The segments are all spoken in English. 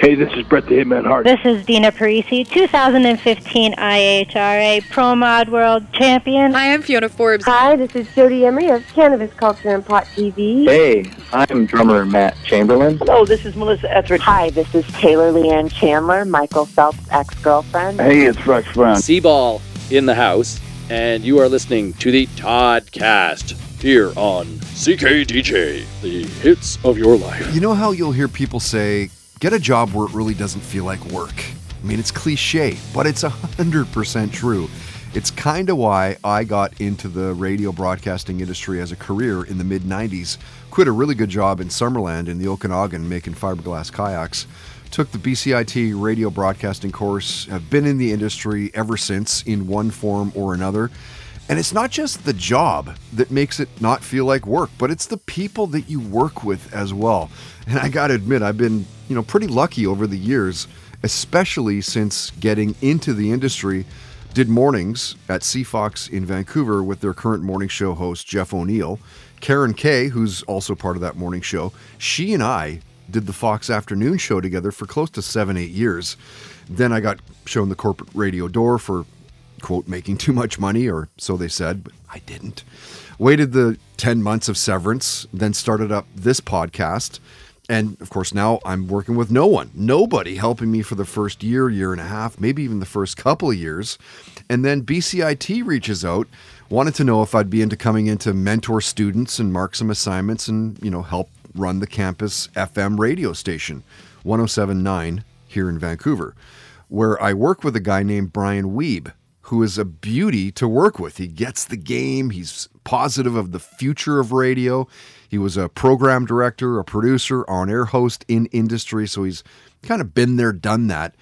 Hey, this is Brett the Hitman Hart. This is Dina Parise, 2015 IHRA Pro Mod World Champion. Hi, I'm Fiona Forbes. Hi, this is Jodie Emery of Cannabis Culture and Pot TV. Hey, I'm drummer Matt Chamberlain. Hello, this is Melissa Etheridge. Hi, this is Taylor Lianne Chandler, Michael Phelps' ex-girlfriend. Hey, it's Rex Brown. Seaball in the house, and you are listening to the Toddcast here on CKDJ, the hits of your life. You know how you'll hear people say, get a job where it really doesn't feel like work? I mean, it's cliche, but it's 100% true. It's kind of why I got into the radio broadcasting industry as a career in the mid 90s. Quit a really good job in Summerland in the Okanagan making fiberglass kayaks. Took the BCIT radio broadcasting course, have been in the industry ever since in one form or another. And it's not just the job that makes it not feel like work, but it's the people that you work with as well. And I got to admit, I've been, you know, pretty lucky over the years, especially since getting into the industry. Did mornings at CFOX in Vancouver with their current morning show host, Jeff O'Neill. Karen Kay, who's also part of that morning show, she and I did the Fox afternoon show together for close to seven, eight years. Then I got shown the corporate radio door for quote, making too much money, or so they said, but I didn't. Waited the 10 months of severance, then started up this podcast. And of course, now I'm working with no one, nobody helping me for the first year, year and a half, maybe even the first couple of years. And then BCIT reaches out, wanted to know if I'd be into coming in to mentor students and mark some assignments and, you know, help run the campus FM radio station, 1079 here in Vancouver, where I work with a guy named Brian Wiebe who is a beauty to work with. He gets the game, he's positive of the future of radio. He was a program director, a producer, on air host in industry, so he's kind of been there, done that.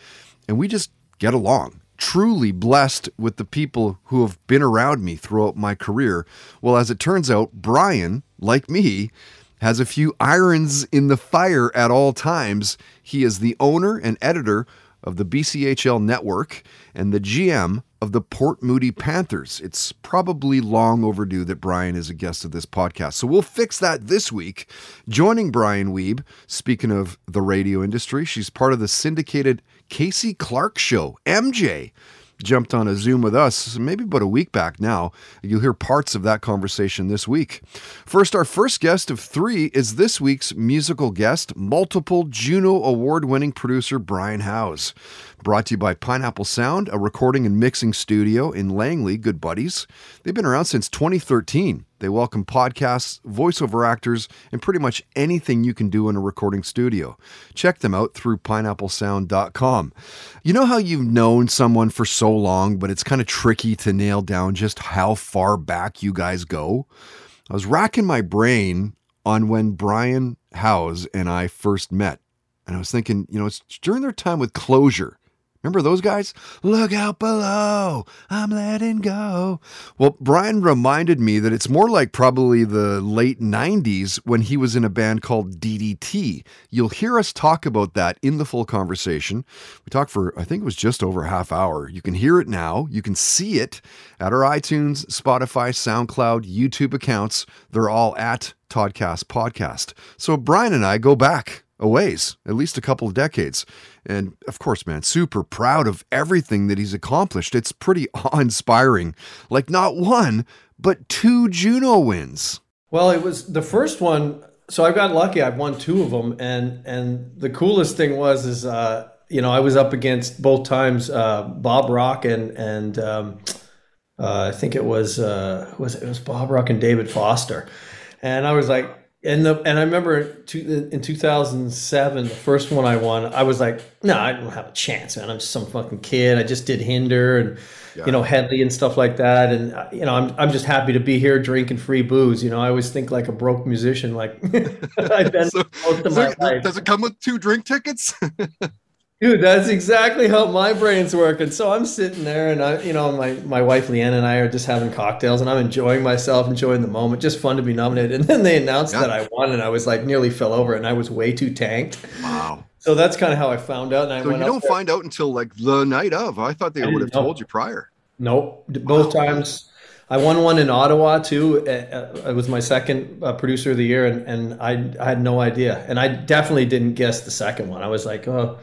And we just get along. Truly blessed with the people who have been around me throughout my career. Well, as it turns out, Brian, like me, has a few irons in the fire at all times. He is the owner and editor of the BCHL network and the GM of the Port Moody Panthers. It's probably long overdue that Brian is a guest of this podcast. So we'll fix that this week. Joining Brian Wiebe, speaking of the radio industry, she's part of the syndicated Casey Clark Show, MJ jumped on a Zoom with us maybe about a week back now. You'll hear parts of that conversation this week. First, our first guest of three is this week's musical guest, multiple Juno Award winning producer Brian Howes. Brought to you by Pineapple Sound, a recording and mixing studio in Langley, good buddies. They've been around since 2013. They welcome podcasts, voiceover actors, and pretty much anything you can do in a recording studio. Check them out through pineapplesound.com. You know how you've known someone for so long, but it's kind of tricky to nail down just how far back you guys go? I was racking my brain on when Brian Howes and I first met. And I was thinking, you know, it's during their time with Closure. Remember those guys? Look out below. I'm letting go. Well, Brian reminded me that it's more like probably the late 90s when he was in a band called DDT. You'll hear us talk about that in the full conversation. We talked for, I think it was just over a half hour. You can hear it now. You can see it at our iTunes, Spotify, SoundCloud, YouTube accounts. They're all at Toddcast Podcast. So Brian and I go back a ways, at least a couple of decades. And of course, man, super proud of everything that he's accomplished. It's pretty awe inspiring. Like, not one, but two Juno wins. Well, it was the first one. So I got lucky. I've won two of them, and and the coolest thing was is uh, you know I was up against both times uh, Bob Rock and and um, uh, I think it was uh, was it was Bob Rock and David Foster, and I was like, and the and I remember in 2007, the first one I won, I was like, no, I don't have a chance, man. I'm just some fucking kid. I just did Hinder and yeah. you know Hedley and stuff like that, and uh, you know I'm I'm just happy to be here drinking free booze. You know, I always think like a broke musician, like I've been so, most of my life. Does it come with two drink tickets? Dude, that's exactly how my brain's working. So I'm sitting there, and I, you know, my my wife Leanne and I are just having cocktails, and I'm enjoying myself, enjoying the moment. Just fun to be nominated. And then they announced that I won, and I was like nearly fell over, and I was way too tanked. Wow. So that's kind of how I found out. And I so you don't find out until like the night of. I thought they I would have know. told you prior. Nope. Both wow. times I won one in Ottawa too. Uh, uh, It was my second uh, producer of the year, and, and I, I had no idea. And I definitely didn't guess the second one. I was like, oh,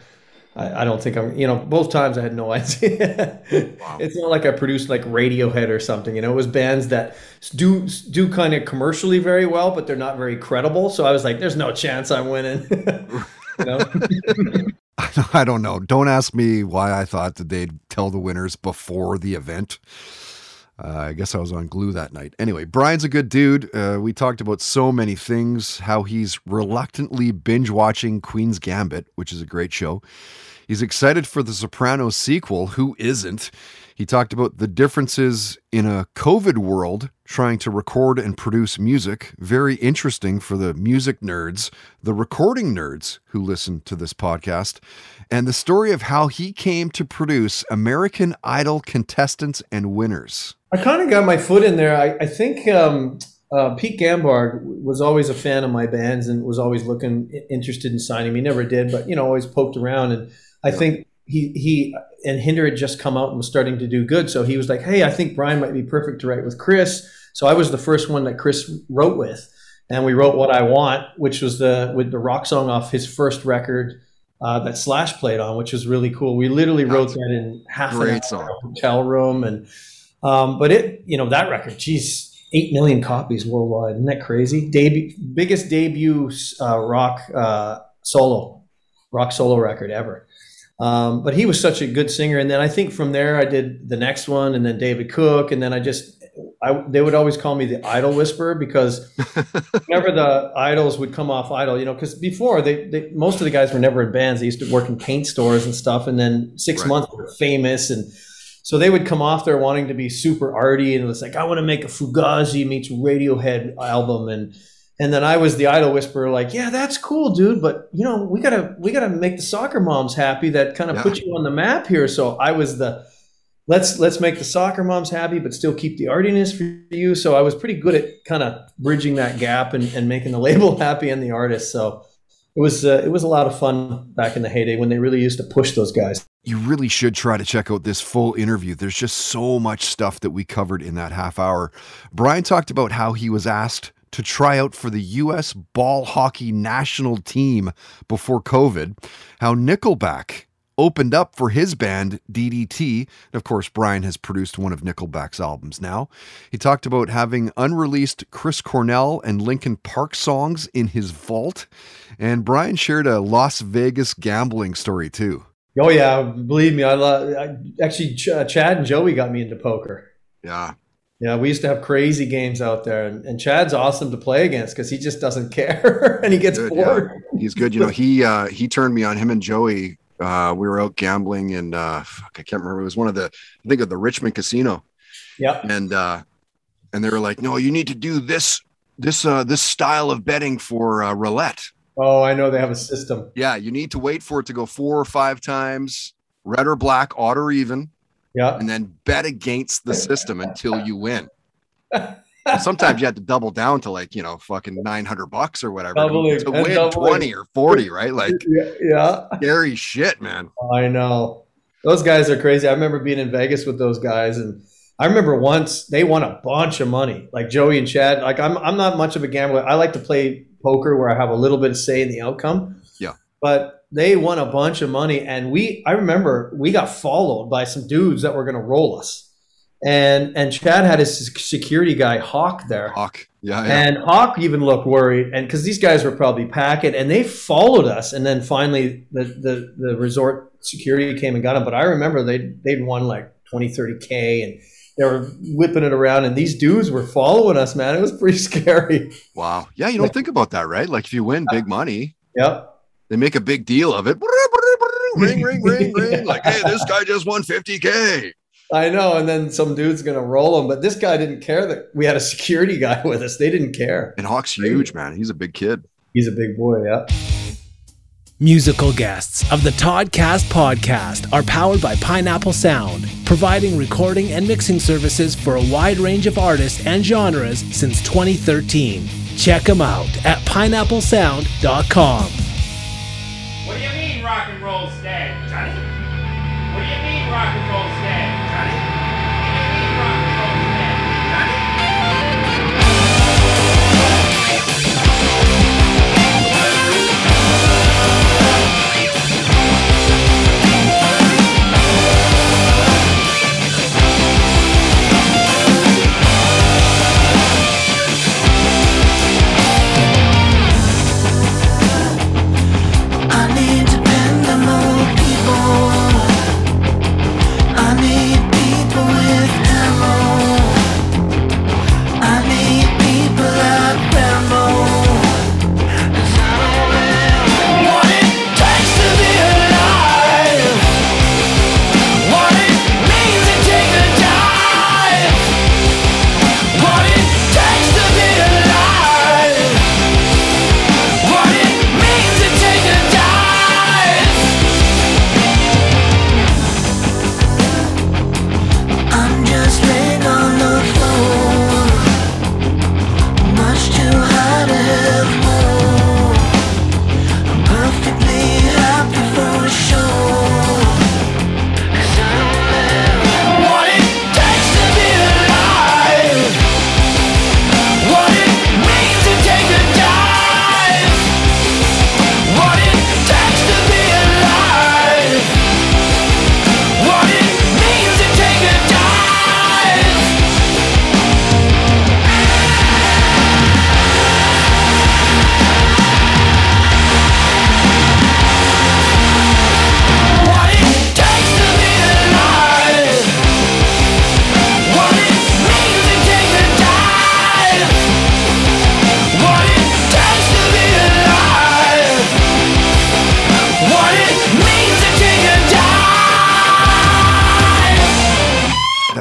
I, I don't think I'm, you know, both times I had no idea. It's not like I produced like Radiohead or something. You know, it was bands that do do kind of commercially very well, but they're not very credible. So I was like, there's no chance I'm winning. I don't know. Don't ask me why I thought that they'd tell the winners before the event. Uh, I guess I was on glue that night. Anyway, Brian's a good dude. Uh, we talked about so many things, how he's reluctantly binge watching Queen's Gambit, which is a great show. He's excited for the Sopranos sequel. Who isn't? He talked about the differences in a COVID world trying to record and produce music. Very interesting for the music nerds, the recording nerds who listen to this podcast, and the story of how he came to produce American Idol contestants and winners. I kind of got my foot in there. I, I think um, uh, Pete Ganbarg was always a fan of my bands and was always looking interested in signing me. Never did, but you know, always poked around. And I think he he and Hinder had just come out and was starting to do good. So he was like, "Hey, I think Brian might be perfect to write with Chris." So I was the first one that Chris wrote with, and we wrote "What I Want," which was the with the rock song off his first record. Uh, that Slash played on, which was really cool. We literally wrote that in half an hour song. hotel room, and um, but it, you know, that record, geez, eight million copies worldwide. Isn't that crazy? Debut, biggest debut uh, rock uh, solo, rock solo record ever. Um, but he was such a good singer, and then I think from there I did the next one, and then David Cook, and then I just, I they would always call me the Idol Whisperer because whenever the idols would come off idol, you know, because before they, they, most of the guys were never in bands. They used to work in paint stores and stuff, and then six Right. months they were famous, and so they would come off there wanting to be super arty, and it was like, I want to make a Fugazi meets Radiohead album, and and then I was the idol whisperer, like, yeah, that's cool, dude, but you know, we gotta we gotta make the soccer moms happy that kind of Yeah. put you on the map here. So I was the let's let's make the soccer moms happy, but still keep the artiness for you. So I was pretty good at kind of bridging that gap and, and making the label happy and the artist. So it was uh, it was a lot of fun back in the heyday when they really used to push those guys. You really should try to check out this full interview. There's just so much stuff that we covered in that half hour. Brian talked about how he was asked to try out for the U.S. ball hockey national team before COVID, how Nickelback opened up for his band DDT. And of course, Brian has produced one of Nickelback's albums now. He talked about having unreleased Chris Cornell and Linkin Park songs in his vault. And Brian shared a Las Vegas gambling story too. Oh yeah, believe me, I, love, I actually Ch- Chad and Joey got me into poker. Yeah. Yeah, we used to have crazy games out there, and, and Chad's awesome to play against because he just doesn't care and he gets Good, yeah. bored. He's good. You know, he uh he turned me on him and Joey. Uh we were out gambling and uh fuck, I can't remember. It was one of the I think of the Richmond casino. Yep. And uh and they were like, No, you need to do this this uh this style of betting for uh roulette. Oh, I know they have a system. Yeah, you need to wait for it to go four or five times, red or black, odd or even, Yeah. and then bet against the system until you win. Sometimes you have to double down to like, you know, fucking 900 bucks or whatever to- Doubling to win 20 or 40, right? Like Yeah, yeah. scary shit, man. I know. Those guys are crazy. I remember being in Vegas with those guys and I remember once they won a bunch of money. Like Joey and Chad. Like I'm I'm not much of a gambler. I like to play poker where I have a little bit of say in the outcome. Yeah. But they won a bunch of money and we I remember we got followed by some dudes that were gonna roll us. And and Chad had his security guy Hawk there. Hawk. Yeah, yeah. And Hawk even looked worried, and because these guys were probably packing, and they followed us, and then finally the, the, the resort security came and got them. But I remember they they'd won like 20, 30 k, and they were whipping it around, and these dudes were following us. Man, it was pretty scary. Wow. Yeah, you don't think about that, right? Like if you win uh, big money, Yep. They make a big deal of it. Ring, ring, ring, ring. Like, hey, this guy just won 50K. I know, and then some dude's gonna roll him. but this guy didn't care that we had a security guy with us. They didn't care. And Hawk's huge, man. He's a big kid. He's a big boy. Yeah. Musical guests of the Toddcast podcast are powered by Pineapple Sound, providing recording and mixing services for a wide range of artists and genres since 2013. Check them out at pineapplesound.com. What do you mean rock and roll's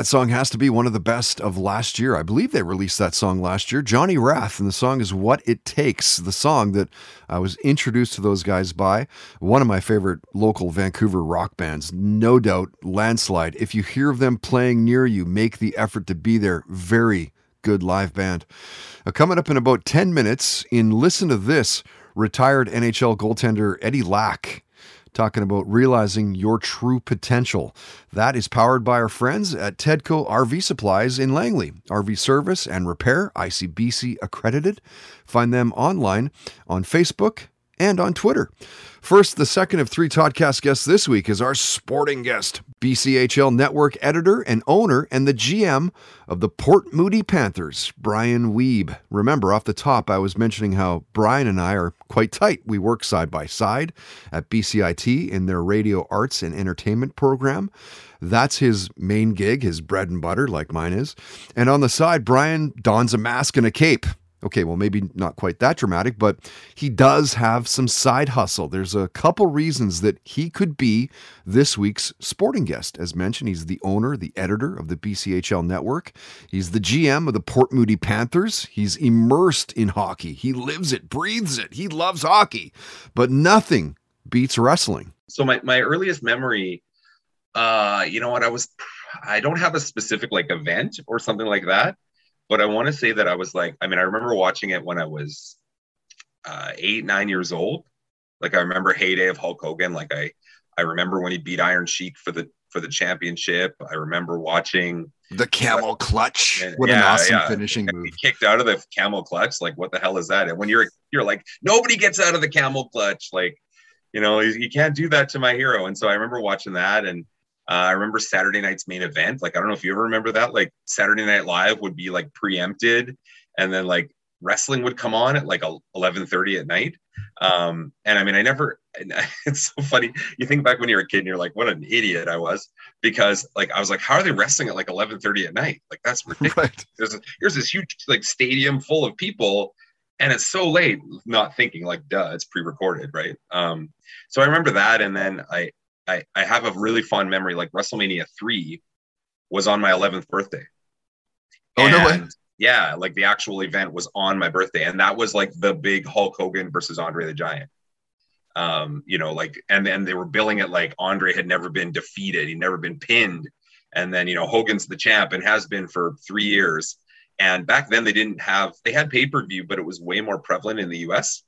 that song has to be one of the best of last year. I believe they released that song last year. Johnny Rath, and the song is What It Takes, the song that I was introduced to those guys by one of my favorite local Vancouver rock bands, no doubt, Landslide. If you hear of them playing near you, make the effort to be there. Very good live band. Uh, coming up in about 10 minutes, in Listen to This, retired NHL goaltender Eddie Lack talking about realizing your true potential. That is powered by our friends at Tedco RV Supplies in Langley. RV service and repair, ICBC accredited. Find them online on Facebook and on Twitter. First, the second of three Toddcast guests this week is our sporting guest, BCHL network editor and owner and the GM of the Port Moody Panthers, Brian Wiebe. Remember, off the top, I was mentioning how Brian and I are quite tight. We work side by side at BCIT in their radio arts and entertainment program. That's his main gig, his bread and butter, like mine is. And on the side, Brian dons a mask and a cape. Okay, well, maybe not quite that dramatic, but he does have some side hustle. There's a couple reasons that he could be this week's sporting guest. As mentioned, he's the owner, the editor of the BCHL network. He's the GM of the Port Moody Panthers. He's immersed in hockey. He lives it, breathes it. He loves hockey, but nothing beats wrestling. So my, my earliest memory, uh, you know what, I was, I don't have a specific like event or something like that but I want to say that I was like, I mean, I remember watching it when I was uh, eight, nine years old. Like I remember heyday of Hulk Hogan. Like I, I remember when he beat Iron Sheik for the for the championship. I remember watching the camel clutch. And- What an awesome yeah. finishing He move. kicked out of the camel clutch. Like what the hell is that? And when you're you're like nobody gets out of the camel clutch. Like you know you, you can't do that to my hero. And so I remember watching that and. Uh, I remember Saturday night's main event. Like, I don't know if you ever remember that. Like, Saturday Night Live would be like preempted, and then like wrestling would come on at like eleven thirty at night. Um, and I mean, I never. It's so funny. You think back when you were a kid, and you're like, "What an idiot I was," because like I was like, "How are they wrestling at like eleven thirty at night? Like that's ridiculous." Right. There's a, here's this huge like stadium full of people, and it's so late. Not thinking like, "Duh, it's pre-recorded, right?" Um, so I remember that, and then I I, I have a really fond memory like WrestleMania 3 was on my 11th birthday. Oh, no way. Yeah, like the actual event was on my birthday. And that was like the big Hulk Hogan versus Andre the Giant. Um, you know, like, and then they were billing it like Andre had never been defeated, he'd never been pinned. And then, you know, Hogan's the champ and has been for three years. And back then they didn't have, they had pay per view, but it was way more prevalent in the US.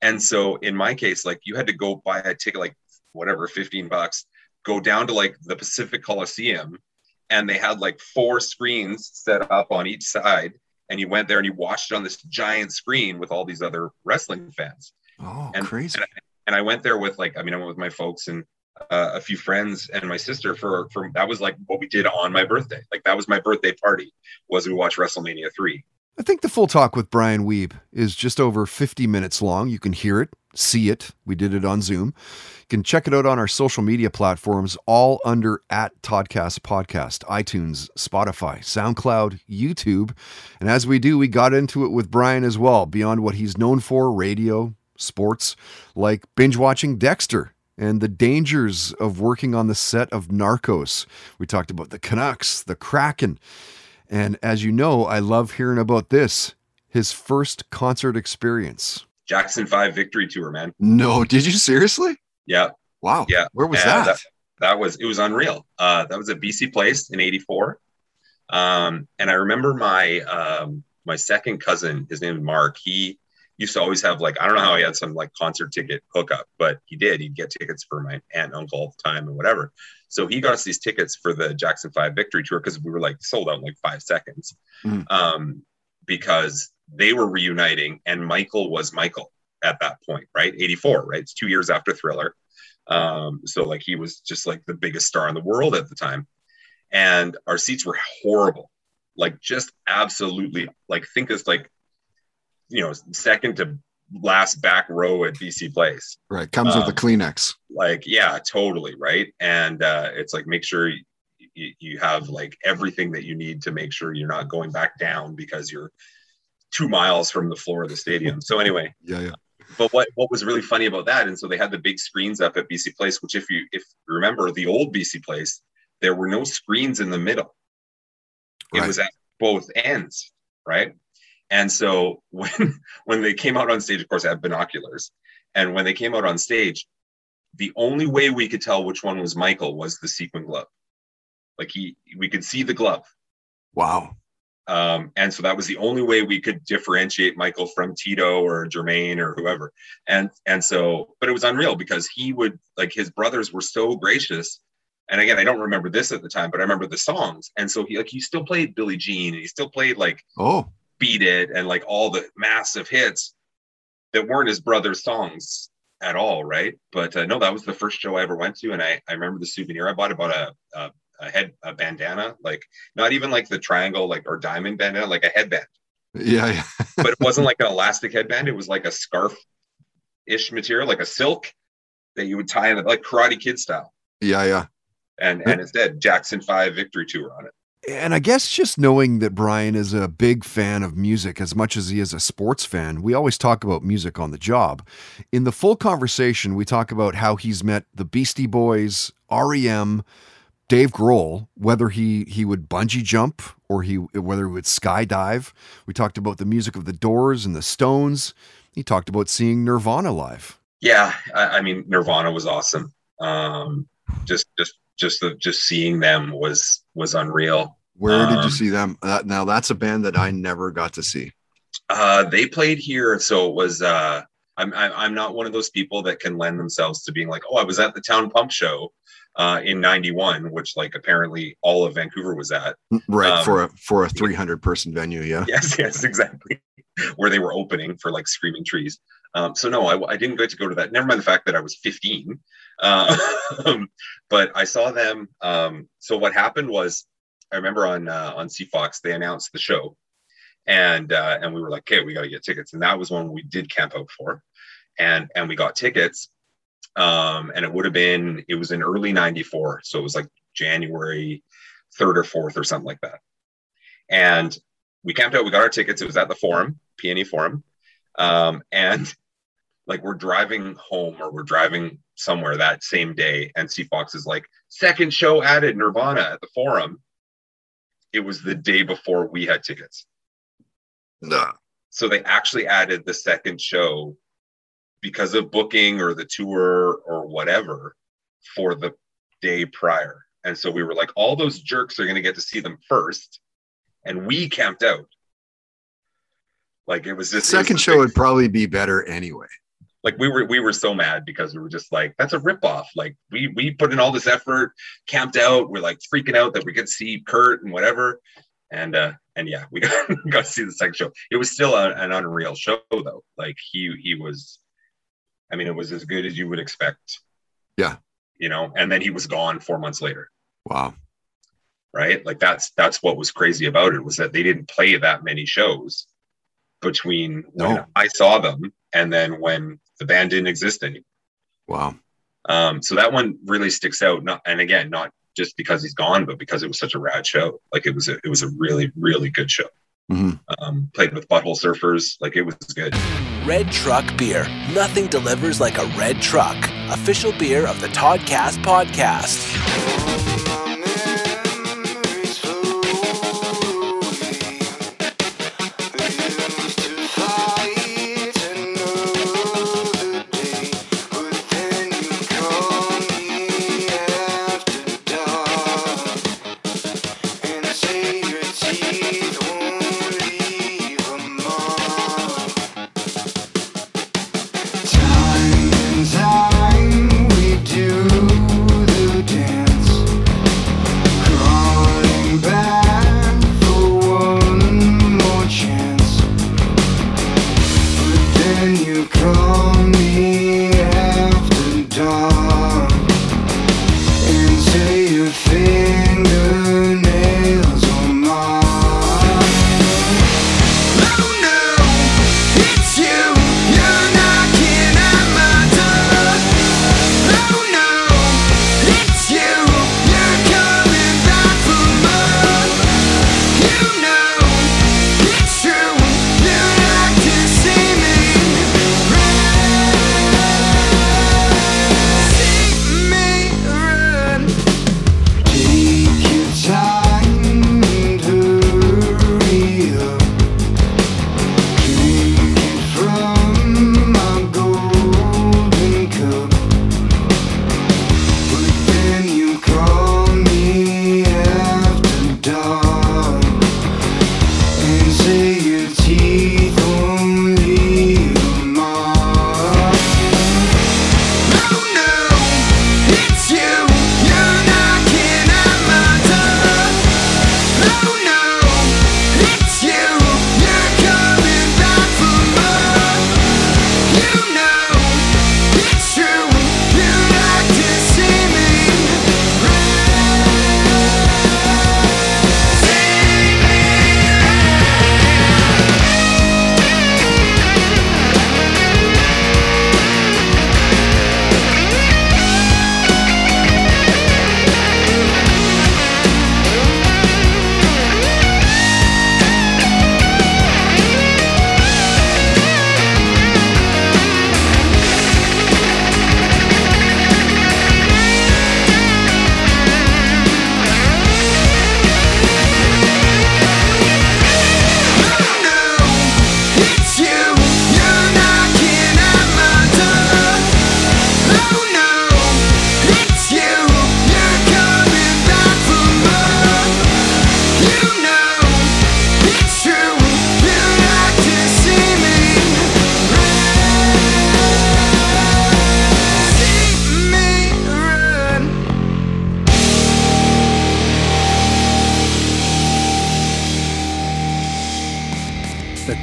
And so in my case, like you had to go buy a ticket, like whatever, 15 bucks, go down to like the Pacific Coliseum. And they had like four screens set up on each side. And you went there and you watched it on this giant screen with all these other wrestling fans. Oh, And, crazy. and, I, and I went there with like, I mean, I went with my folks and uh, a few friends and my sister for, for that was like what we did on my birthday. Like that was my birthday party was we watched WrestleMania 3. I think the full talk with Brian Wiebe is just over 50 minutes long. You can hear it, see it. We did it on Zoom. You can check it out on our social media platforms, all under at Toddcast Podcast, iTunes, Spotify, SoundCloud, YouTube. And as we do, we got into it with Brian as well, beyond what he's known for radio, sports, like binge watching Dexter and the dangers of working on the set of Narcos. We talked about the Canucks, the Kraken. And as you know, I love hearing about this his first concert experience. Jackson 5 victory tour, man. No, did you seriously? Yeah. Wow. Yeah. Where was And that? that? was it was unreal. Uh, that was at BC Place in '84, um, and I remember my um, my second cousin. His name is Mark. He used to always have like I don't know how he had some like concert ticket hookup, but he did. He'd get tickets for my aunt and uncle all the time and whatever. So he got us these tickets for the Jackson Five Victory Tour because we were like sold out in like five seconds, Mm. um, because they were reuniting and Michael was Michael at that point, right? 84, right? It's two years after Thriller. Um, so like he was just like the biggest star in the world at the time. And our seats were horrible, like just absolutely like think it's like, you know, second to last back row at BC Place. Right. Comes with Um, the Kleenex. Like, yeah, totally. Right. And uh, it's like, make sure you, you have like everything that you need to make sure you're not going back down because you're two miles from the floor of the stadium. So anyway, Yeah, yeah. but what what was really funny about that and so they had the big screens up at bc place which if you if you remember the old bc place there were no screens in the middle It Right. was at both ends, right? And so when when they came out on stage, of course, I had binoculars, and when they came out on stage, the only way we could tell which one was Michael was the sequin glove. Like he, we could see the glove. Wow. Um, and so that was the only way we could differentiate Michael from Tito or Jermaine or whoever. And and so, but it was unreal because he would like his brothers were so gracious. And again, I don't remember this at the time, but I remember the songs. And so he like he still played Billie Jean and he still played like Oh, Beat It and like all the massive hits that weren't his brother's songs at all, right? But uh, no, that was the first show I ever went to, and I I remember the souvenir I bought about a, a a head a bandana, like not even like the triangle like or diamond bandana, like a headband. yeah, yeah. But it wasn't like an elastic headband; it was like a scarf ish material, like a silk that you would tie in like Karate Kid style. Yeah, yeah. And and it said Jackson Five Victory Tour on it. And I guess just knowing that Brian is a big fan of music as much as he is a sports fan, we always talk about music on the job. In the full conversation, we talk about how he's met the Beastie Boys, REM, Dave Grohl, whether he he would bungee jump or he whether he would skydive. We talked about the music of the Doors and the Stones. He talked about seeing Nirvana live. Yeah, I, I mean Nirvana was awesome. Um, just just just the just seeing them was was unreal. Where did you Um, see them? That, now that's a band that I never got to see. Uh, they played here, so it was. Uh, I'm I'm I'm not one of those people that can lend themselves to being like, oh, I was at the Town Pump show uh, in '91, which like apparently all of Vancouver was at. Right Um, for a for a 300 person venue. Yeah. Yes, yes, exactly. Where they were opening for like Screaming Trees. Um, so no, I, I didn't get to go to that. Never mind the fact that I was 15. Uh, but I saw them. Um, so what happened was, I remember on uh, on CFox they announced the show, and uh, and we were like, okay, we got to get tickets, and that was one we did camp out for, and and we got tickets, um, and it would have been it was in early '94, so it was like January third or fourth or something like that, and we camped out. We got our tickets. It was at the Forum, PNE Forum, um, and like we're driving home or we're driving somewhere that same day, and C Fox is like, second show added Nirvana at the Forum. It was the day before we had tickets. Nah. So they actually added the second show because of booking or the tour or whatever for the day prior. And so we were like, all those jerks are going to get to see them first. And we camped out. Like it was The second show would probably be better anyway. Like we were we were so mad because we were just like that's a ripoff. Like we we put in all this effort, camped out, we're like freaking out that we could see Kurt and whatever, and uh and yeah, we got, got to see the second show. It was still a, an unreal show though. Like he he was, I mean, it was as good as you would expect. Yeah. You know, and then he was gone four months later. Wow. Right. Like that's that's what was crazy about it was that they didn't play that many shows between when I saw them and then when the band didn't exist anymore. Wow. Um, so that one really sticks out. Not, and again, not just because he's gone, but because it was such a rad show. Like it was a, it was a really, really good show. Mhm. Um, played with Butthole Surfers. Like it was good. Red Truck Beer. Nothing delivers like a red truck. Official beer of the Todd Toddcast podcast.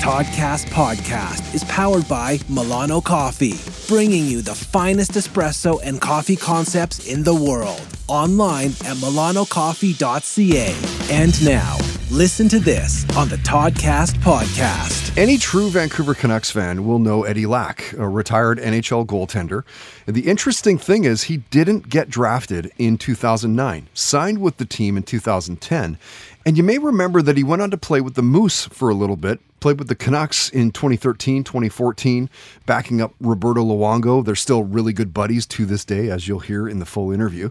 Toddcast podcast is powered by Milano Coffee, bringing you the finest espresso and coffee concepts in the world. Online at milanocoffee.ca. And now, listen to this on the Toddcast podcast. Any true Vancouver Canucks fan will know Eddie Lack, a retired NHL goaltender. And the interesting thing is, he didn't get drafted in 2009, signed with the team in 2010. And you may remember that he went on to play with the Moose for a little bit, played with the Canucks in 2013, 2014, backing up Roberto Luongo. They're still really good buddies to this day, as you'll hear in the full interview.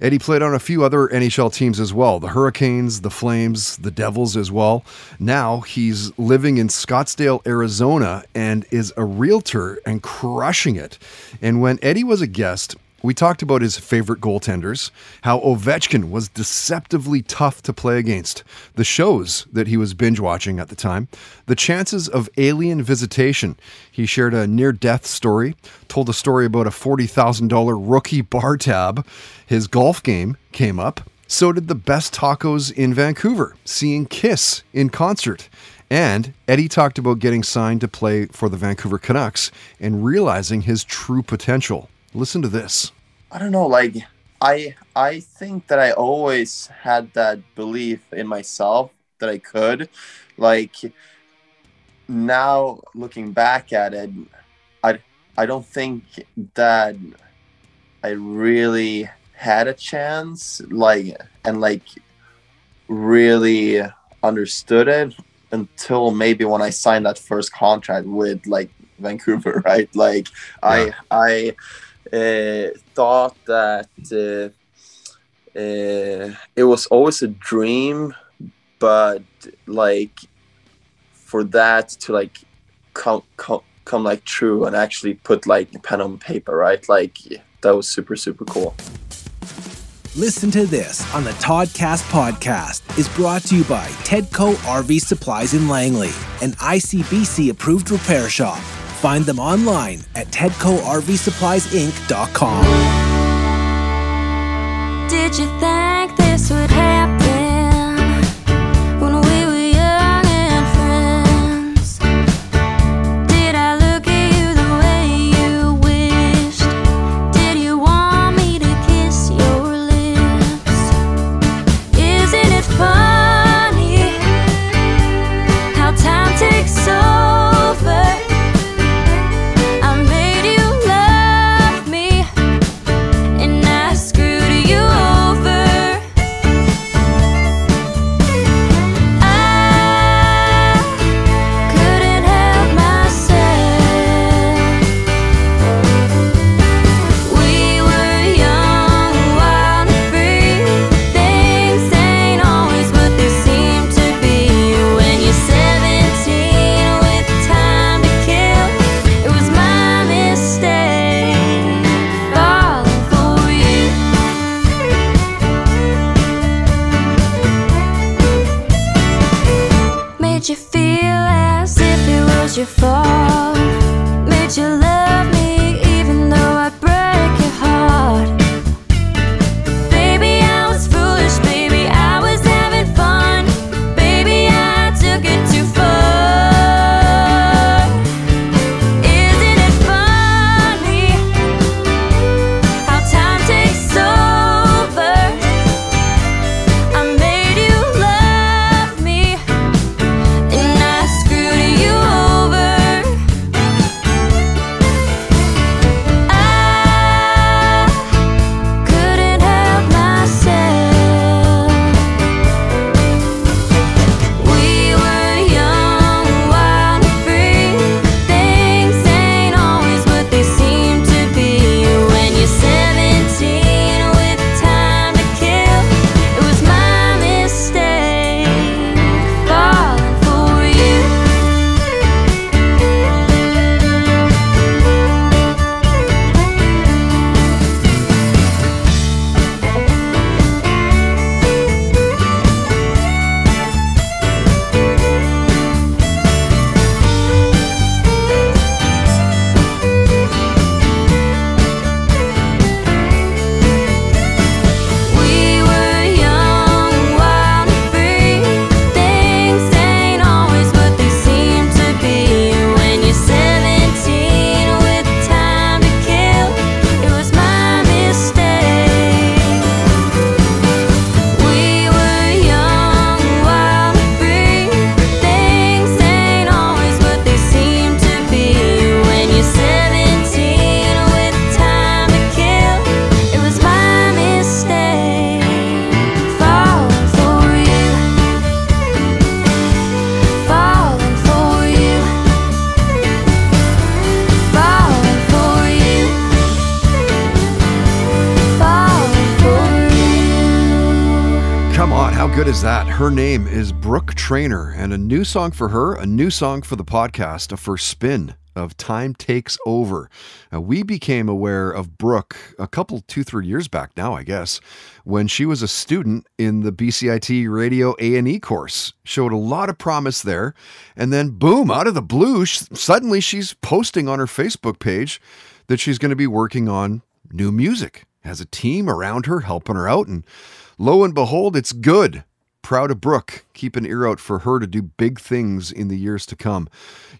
Eddie played on a few other NHL teams as well the Hurricanes, the Flames, the Devils as well. Now he's living in Scottsdale, Arizona, and is a realtor and crushing it. And when Eddie was a guest, we talked about his favorite goaltenders, how Ovechkin was deceptively tough to play against, the shows that he was binge watching at the time, the chances of alien visitation. He shared a near death story, told a story about a $40,000 rookie bar tab. His golf game came up. So did the best tacos in Vancouver, seeing Kiss in concert. And Eddie talked about getting signed to play for the Vancouver Canucks and realizing his true potential. Listen to this. I don't know, like I I think that I always had that belief in myself that I could. Like now looking back at it, I I don't think that I really had a chance like and like really understood it until maybe when I signed that first contract with like Vancouver, right? Like yeah. I I thought that uh, uh, it was always a dream, but like for that to like come come come like true and actually put like pen on paper, right? Like that was super super cool. Listen to this on the Toddcast podcast is brought to you by Tedco RV Supplies in Langley, an ICBC approved repair shop. Find them online at TedcoRVSuppliesInc.com. Did you think this would happen Her name is Brooke Trainer, and a new song for her, a new song for the podcast, a first spin of Time Takes Over. Uh, we became aware of Brooke a couple, two, three years back now, I guess, when she was a student in the BCIT Radio A&E course. Showed a lot of promise there, and then boom, out of the blue, suddenly she's posting on her Facebook page that she's going to be working on new music. Has a team around her helping her out, and lo and behold, it's good. Proud of Brooke. Keep an ear out for her to do big things in the years to come.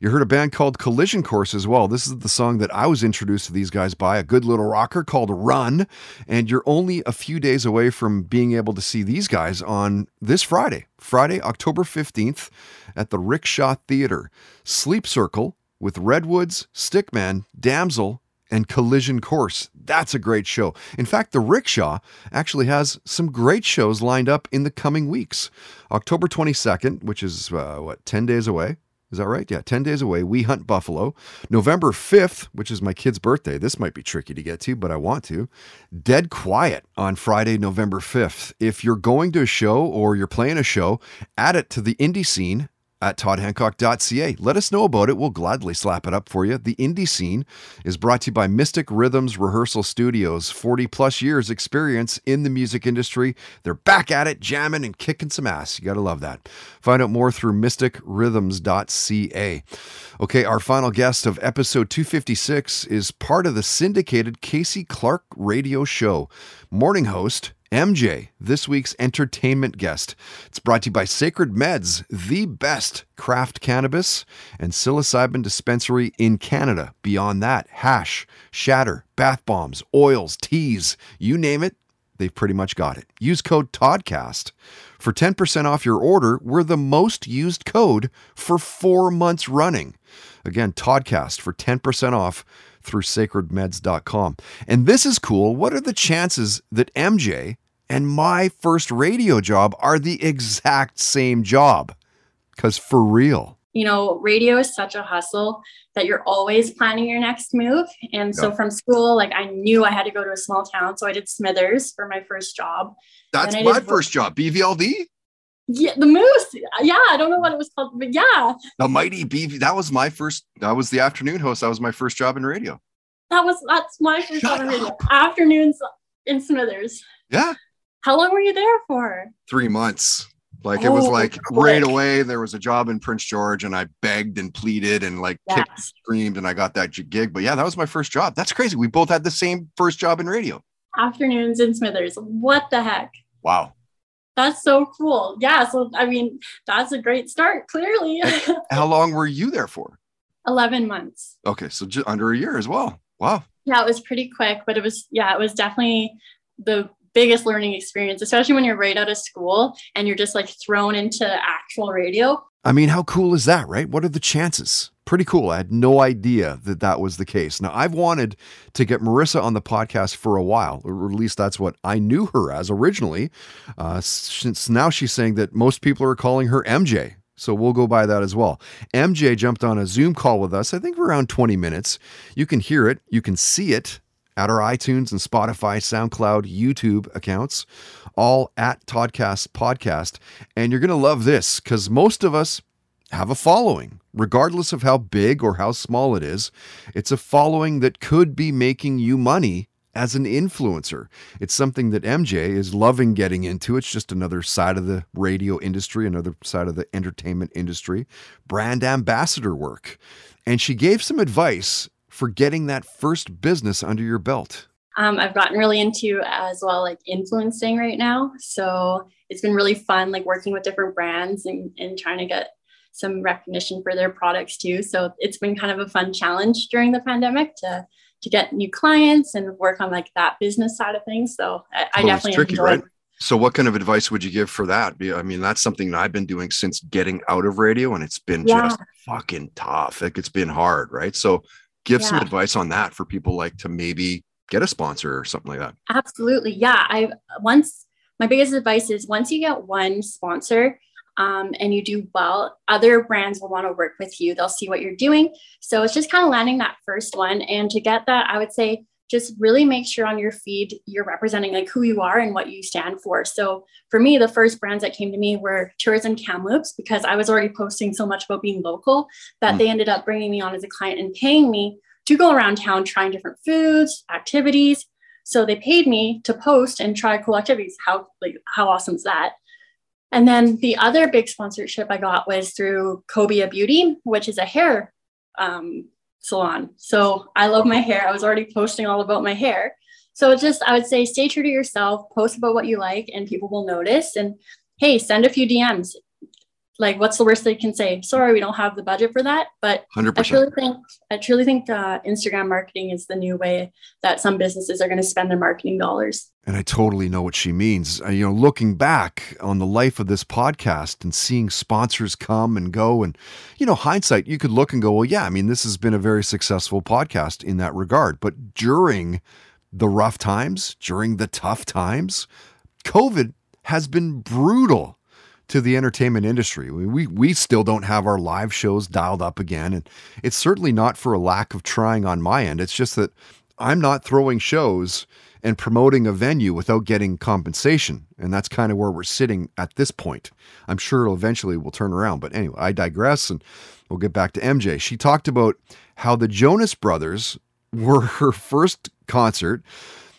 You heard a band called Collision Course as well. This is the song that I was introduced to these guys by, a good little rocker called Run. And you're only a few days away from being able to see these guys on this Friday, Friday, October 15th, at the Rickshaw Theater. Sleep Circle with Redwoods, Stickman, Damsel, and Collision Course. That's a great show. In fact, the Rickshaw actually has some great shows lined up in the coming weeks. October 22nd, which is uh, what, 10 days away? Is that right? Yeah, 10 days away. We hunt buffalo. November 5th, which is my kid's birthday. This might be tricky to get to, but I want to. Dead Quiet on Friday, November 5th. If you're going to a show or you're playing a show, add it to the indie scene at toddhancock.ca. Let us know about it. We'll gladly slap it up for you. The indie scene is brought to you by Mystic Rhythms Rehearsal Studios. 40 plus years experience in the music industry. They're back at it, jamming and kicking some ass. You got to love that. Find out more through mysticrhythms.ca. Okay, our final guest of episode 256 is part of the syndicated Casey Clark radio show. Morning host MJ, this week's entertainment guest. It's brought to you by Sacred Meds, the best craft cannabis and psilocybin dispensary in Canada. Beyond that, hash, shatter, bath bombs, oils, teas, you name it, they've pretty much got it. Use code TODCAST for 10% off your order. We're the most used code for four months running. Again, TODCAST for 10% off through sacredmeds.com. And this is cool. What are the chances that MJ and my first radio job are the exact same job? Because for real. You know, radio is such a hustle that you're always planning your next move. And so from school, like I knew I had to go to a small town. So I did Smithers for my first job. That's my did- first job, BVLD. Yeah, the Moose. Yeah, I don't know what it was called, but yeah, The mighty BV. That was my first. That was the afternoon host. That was my first job in radio. that was that's my first job in radio. Afternoons in Smithers. Yeah, How long were you there for? three months. Like it was Oh, like quick. right away. There was a job in Prince George, and I begged and pleaded and like kicked and screamed, and I got that gig. But yeah, that was my first job. That's crazy. We both had the same first job in radio. Afternoons in Smithers. What the heck? Wow. That's so cool. Yeah. So I mean, that's a great start, clearly. How long were you there for? 11 months. Okay, so just under a year as well. Wow. Yeah, it was pretty quick, but it was yeah, it was definitely the biggest learning experience, especially when you're right out of school and you're just like thrown into actual radio. I mean, how cool is that, right? What are the chances? Pretty cool. I had no idea that that was the case. Now, I've wanted to get Marissa on the podcast for a while, or at least that's what I knew her as originally. Uh, since now she's saying that most people are calling her MJ. So we'll go by that as well. MJ jumped on a Zoom call with us, I think for around 20 minutes. You can hear it, you can see it at our iTunes and Spotify, SoundCloud, YouTube accounts, all at Toddcast Podcast. And you're going to love this because most of us have a following, regardless of how big or how small it is. It's a following that could be making you money as an influencer. It's something that MJ is loving getting into. It's just another side of the radio industry, another side of the entertainment industry, brand ambassador work. And she gave some advice for getting that first business under your belt. Um, I've gotten really into as well like influencing right now. So it's been really fun like working with different brands and, and trying to get some recognition for their products too. So it's been kind of a fun challenge during the pandemic to to get new clients and work on like that business side of things. So I, I Well, definitely tricky, enjoy right? So, what kind of advice would you give for that? I mean, that's something that I've been doing since getting out of radio, and it's been Yeah. just fucking tough. Like it's been hard, right? So, give some advice on that for people like to maybe get a sponsor or something like that. Absolutely. Yeah. I once my biggest advice is once you get one sponsor um, and you do well, other brands will want to work with you. They'll see what you're doing. So it's just kind of landing that first one. And to get that, I would say just really make sure on your feed you're representing like who you are and what you stand for. So for me, the first brands that came to me were Tourism Kamloops because I was already posting so much about being local that Mm. they ended up bringing me on as a client and paying me to go around town trying different foods, activities. So they paid me to post and try cool activities. How like how awesome is that? And then the other big sponsorship I got was through Cobia Beauty, which is a hair um, salon. So I love my hair. I was already posting all about my hair. So it's just, I would say, stay true to yourself, post about what you like, and people will notice. And hey, send a few DMs. Like, what's the worst they can say? Sorry, we don't have the budget for that. But I 100%. truly think, I truly think uh, Instagram marketing is the new way that some businesses are going to spend their marketing dollars. And I totally know what she means. Uh, you know, looking back on the life of this podcast and seeing sponsors come and go, and, you know, hindsight, you could look and go, well, yeah, I mean, this has been a very successful podcast in that regard. But during the rough times, during the tough times, COVID has been brutal to the entertainment industry. We, we, still don't have our live shows dialed up again. And it's certainly not for a lack of trying on my end. It's just that I'm not throwing shows and promoting a venue without getting compensation. And that's kind of where we're sitting at this point. I'm sure it'll eventually will turn around. But anyway, I digress and we'll get back to MJ. She talked about how the Jonas Brothers were her first concert,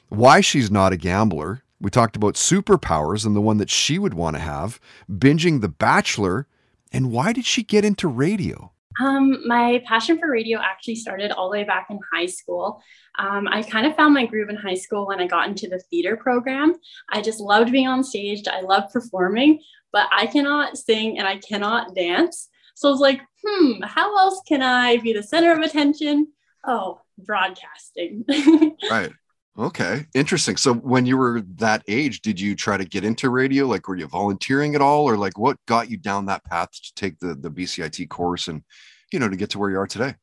why she's not a gambler. We talked about superpowers and the one that she would want to have, binging The Bachelor, and why did she get into radio? Um, my passion for radio actually started all the way back in high school. Um, I kind of found my groove in high school when I got into the theater program. I just loved being on stage. I loved performing, but I cannot sing and I cannot dance. So I was like, hmm, how else can I be the center of attention? Oh, broadcasting. Right. Okay. Interesting. So when you were that age, did you try to get into radio? Like were you volunteering at all? Or like what got you down that path to take the the BCIT course and you know to get to where you are today?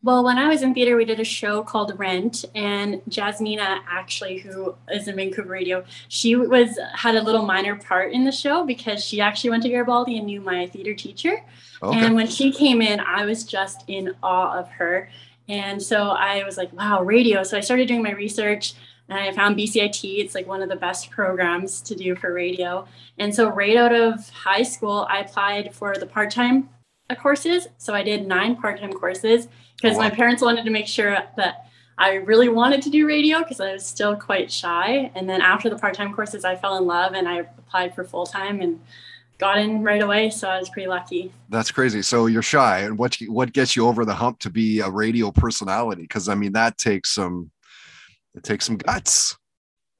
Well, when I was in theater, we did a show called Rent, and Jasmina, actually, who is in Vancouver Radio, she was had a little minor part in the show because she actually went to Garibaldi and knew my theater teacher. Okay. And when she came in, I was just in awe of her. And so I was like, wow, radio. So I started doing my research and I found BCIT. It's like one of the best programs to do for radio. And so right out of high school, I applied for the part-time uh, courses. So I did nine part-time courses because Oh, my parents wanted to make sure that I really wanted to do radio because I was still quite shy. And then after the part-time courses, I fell in love and I applied for full-time and got in right away. So I was pretty lucky. That's crazy. So you're shy, and what what gets you over the hump to be a radio personality? Because I mean, that takes some it takes some guts.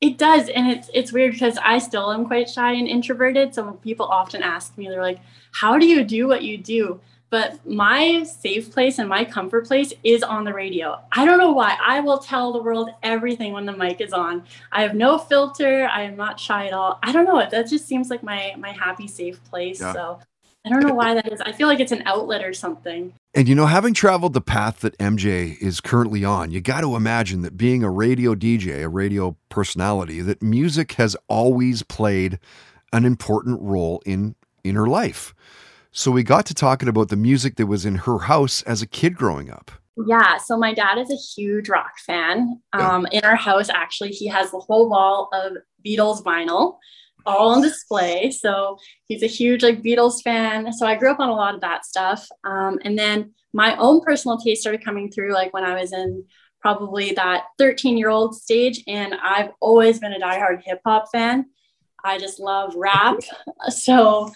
It does, and it's it's weird because I still am quite shy and introverted. So people often ask me, they're like, "How do you do what you do?" But my safe place and my comfort place is on the radio. I don't know why. I will tell the world everything when the mic is on. I have no filter. I am not shy at all. I don't know. That just seems like my my happy, safe place. Yeah. So I don't know why that is. I feel like it's an outlet or something. And you know, having traveled the path that MJ is currently on, you got to imagine that being a radio DJ, a radio personality, that music has always played an important role in in her life. So we got to talking about the music that was in her house as a kid growing up. Yeah, so my dad is a huge rock fan. Um, In our house, actually, he has the whole wall of Beatles vinyl all on display. So he's a huge like Beatles fan. So I grew up on a lot of that stuff. Um, and then my own personal taste started coming through like when I was in probably that 13 year old stage. And I've always been a diehard hip hop fan. I just love rap. So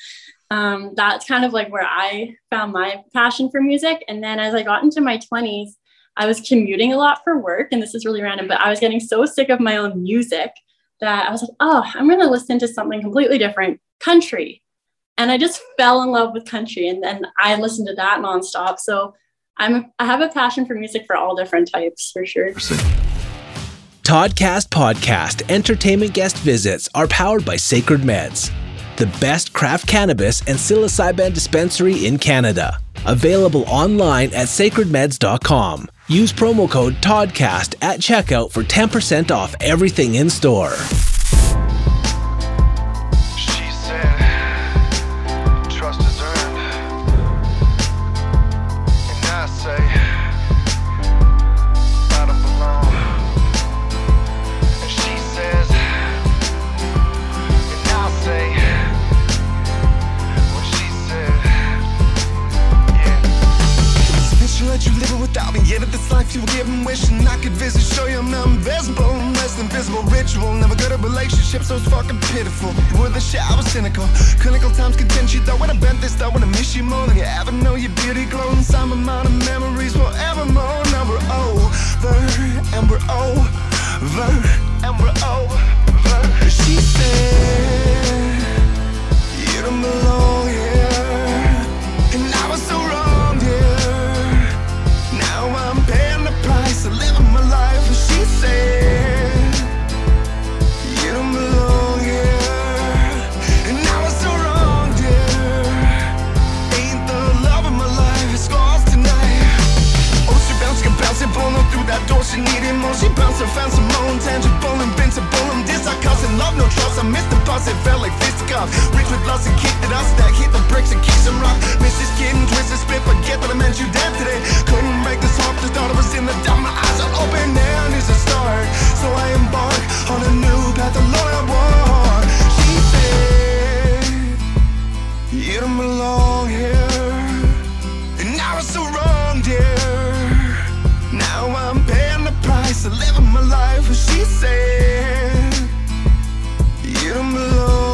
um, that's kind of like where I found my passion for music. And then as I got into my 20s, I was commuting a lot for work. And this is really random, but I was getting so sick of my own music that I was like, oh, I'm going to listen to something completely different country. And I just fell in love with country. And then I listened to that nonstop. So I'm, I have a passion for music for all different types for sure. Toddcast Podcast entertainment guest visits are powered by Sacred Meds, the best craft cannabis and psilocybin dispensary in Canada. Available online at sacredmeds.com. Use promo code TODCAST at checkout for 10% off everything in store. this life you were given, wishing I could visit, show you I'm not invisible. I'm less than visible ritual. Never good at relationships, so it's fucking pitiful. With the shit, I was cynical. Clinical times contentious, Thought when I bent this, I when I miss you more than you ever know. Your beauty glow inside my mind, memories forevermore. Now we're over, and we're over, and we're over. She said, You don't belong. Bouncing, found some more intangible, invincible. I'm this, I causing love, no trust. I missed the bus, it felt like fisticuffs. Rich with lust and kick that I stack. Hit the bricks and kick some rock. Miss this kid and twist and spit. Forget that I meant you dead today. Couldn't break this heart. Just thought I was in the dark. My eyes are open and it's a start. So I embark on a new path, the Lord I want. She said, You don't belong here. And I was so wrong, dear. Now I'm paying the price of living my life. And she said, You don't belong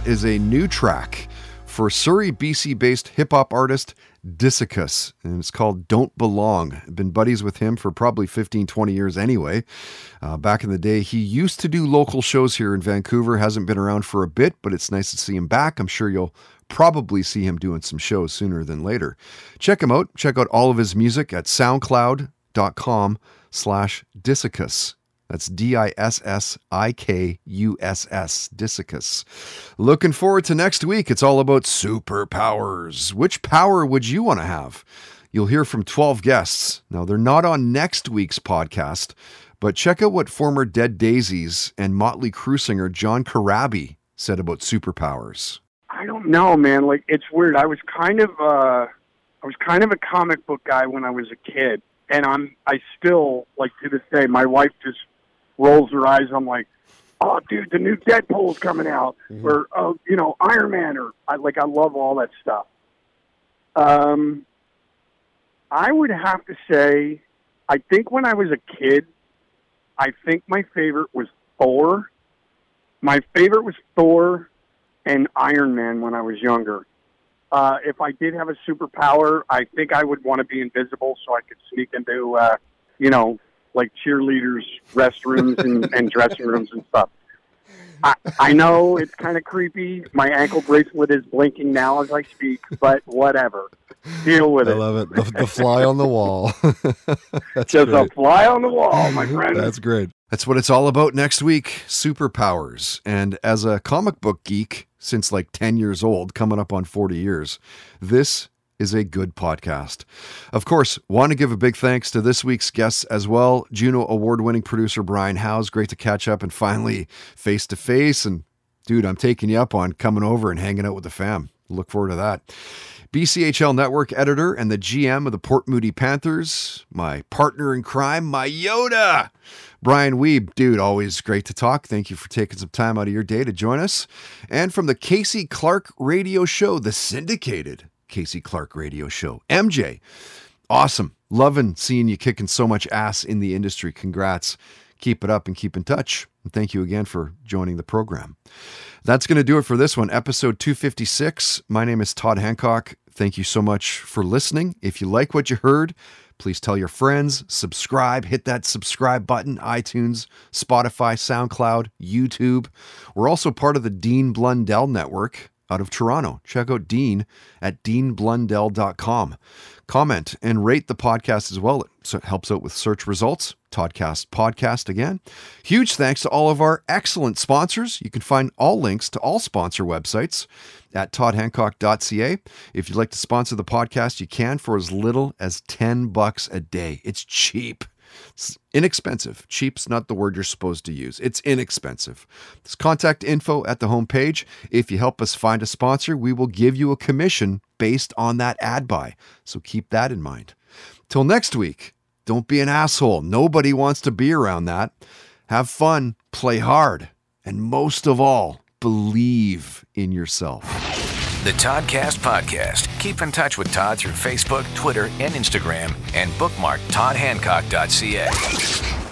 That is a new track for Surrey, BC based hip hop artist Dissicus, and it's called Don't Belong. I've been buddies with him for probably 15, 20 years anyway. Uh, back in the day, he used to do local shows here in Vancouver, hasn't been around for a bit, but it's nice to see him back. I'm sure you'll probably see him doing some shows sooner than later. Check him out. Check out all of his music at soundcloud.com slash Dissicus. That's D I S S I K U S S, Dissicus. Looking forward to next week. It's all about superpowers. Which power would you want to have? You'll hear from 12 guests. Now, they're not on next week's podcast, but check out what former Dead Daisies and Motley Crue singer John Corabi said about superpowers. I don't know, man. Like it's weird. I was kind of uh I was kind of a comic book guy when I was a kid. And I'm I still like to this day my wife just rolls her eyes. I'm like, Oh dude, the new Deadpool's coming out or oh, you know, Iron Man or I like I love all that stuff. Um I would have to say I think when I was a kid, I think my favorite was Thor. My favorite was Thor and Iron Man when I was younger. Uh, if I did have a superpower, I think I would want to be invisible so I could sneak into, uh, you know, like cheerleaders' restrooms and, and dressing rooms and stuff. I, I know it's kind of creepy. My ankle bracelet is blinking now as I speak, but whatever. Deal with I it. I love it. The, the fly on the wall. That's Just great. a fly on the wall, my friend. That's great. That's what it's all about next week superpowers. And as a comic book geek since like 10 years old, coming up on 40 years, this is a good podcast. Of course, want to give a big thanks to this week's guests as well. Juno award winning producer Brian Howes. Great to catch up and finally face to face. And dude, I'm taking you up on coming over and hanging out with the fam. Look forward to that. BCHL Network editor and the GM of the Port Moody Panthers, my partner in crime, my Yoda, Brian Wiebe. Dude, always great to talk. Thank you for taking some time out of your day to join us. And from the Casey Clark Radio Show, the syndicated Casey Clark Radio Show, MJ. Awesome. Loving seeing you kicking so much ass in the industry. Congrats. Keep it up and keep in touch. And thank you again for joining the program. That's going to do it for this one, episode 256. My name is Todd Hancock. Thank you so much for listening. If you like what you heard, please tell your friends, subscribe, hit that subscribe button, iTunes, Spotify, SoundCloud, YouTube. We're also part of the Dean Blundell Network out of Toronto. Check out Dean at deanblundell.com. Comment and rate the podcast as well. It helps out with search results. Toddcast Podcast again. Huge thanks to all of our excellent sponsors. You can find all links to all sponsor websites at toddhancock.ca. If you'd like to sponsor the podcast, you can for as little as 10 bucks a day. It's cheap. It's inexpensive. Cheap's not the word you're supposed to use. It's inexpensive. There's contact info at the homepage. If you help us find a sponsor, we will give you a commission based on that ad buy. So keep that in mind. Till next week, don't be an asshole. Nobody wants to be around that. Have fun, play hard, and most of all, believe in yourself. The Toddcast Podcast. Keep in touch with Todd through Facebook, Twitter, and Instagram, and bookmark toddhancock.ca.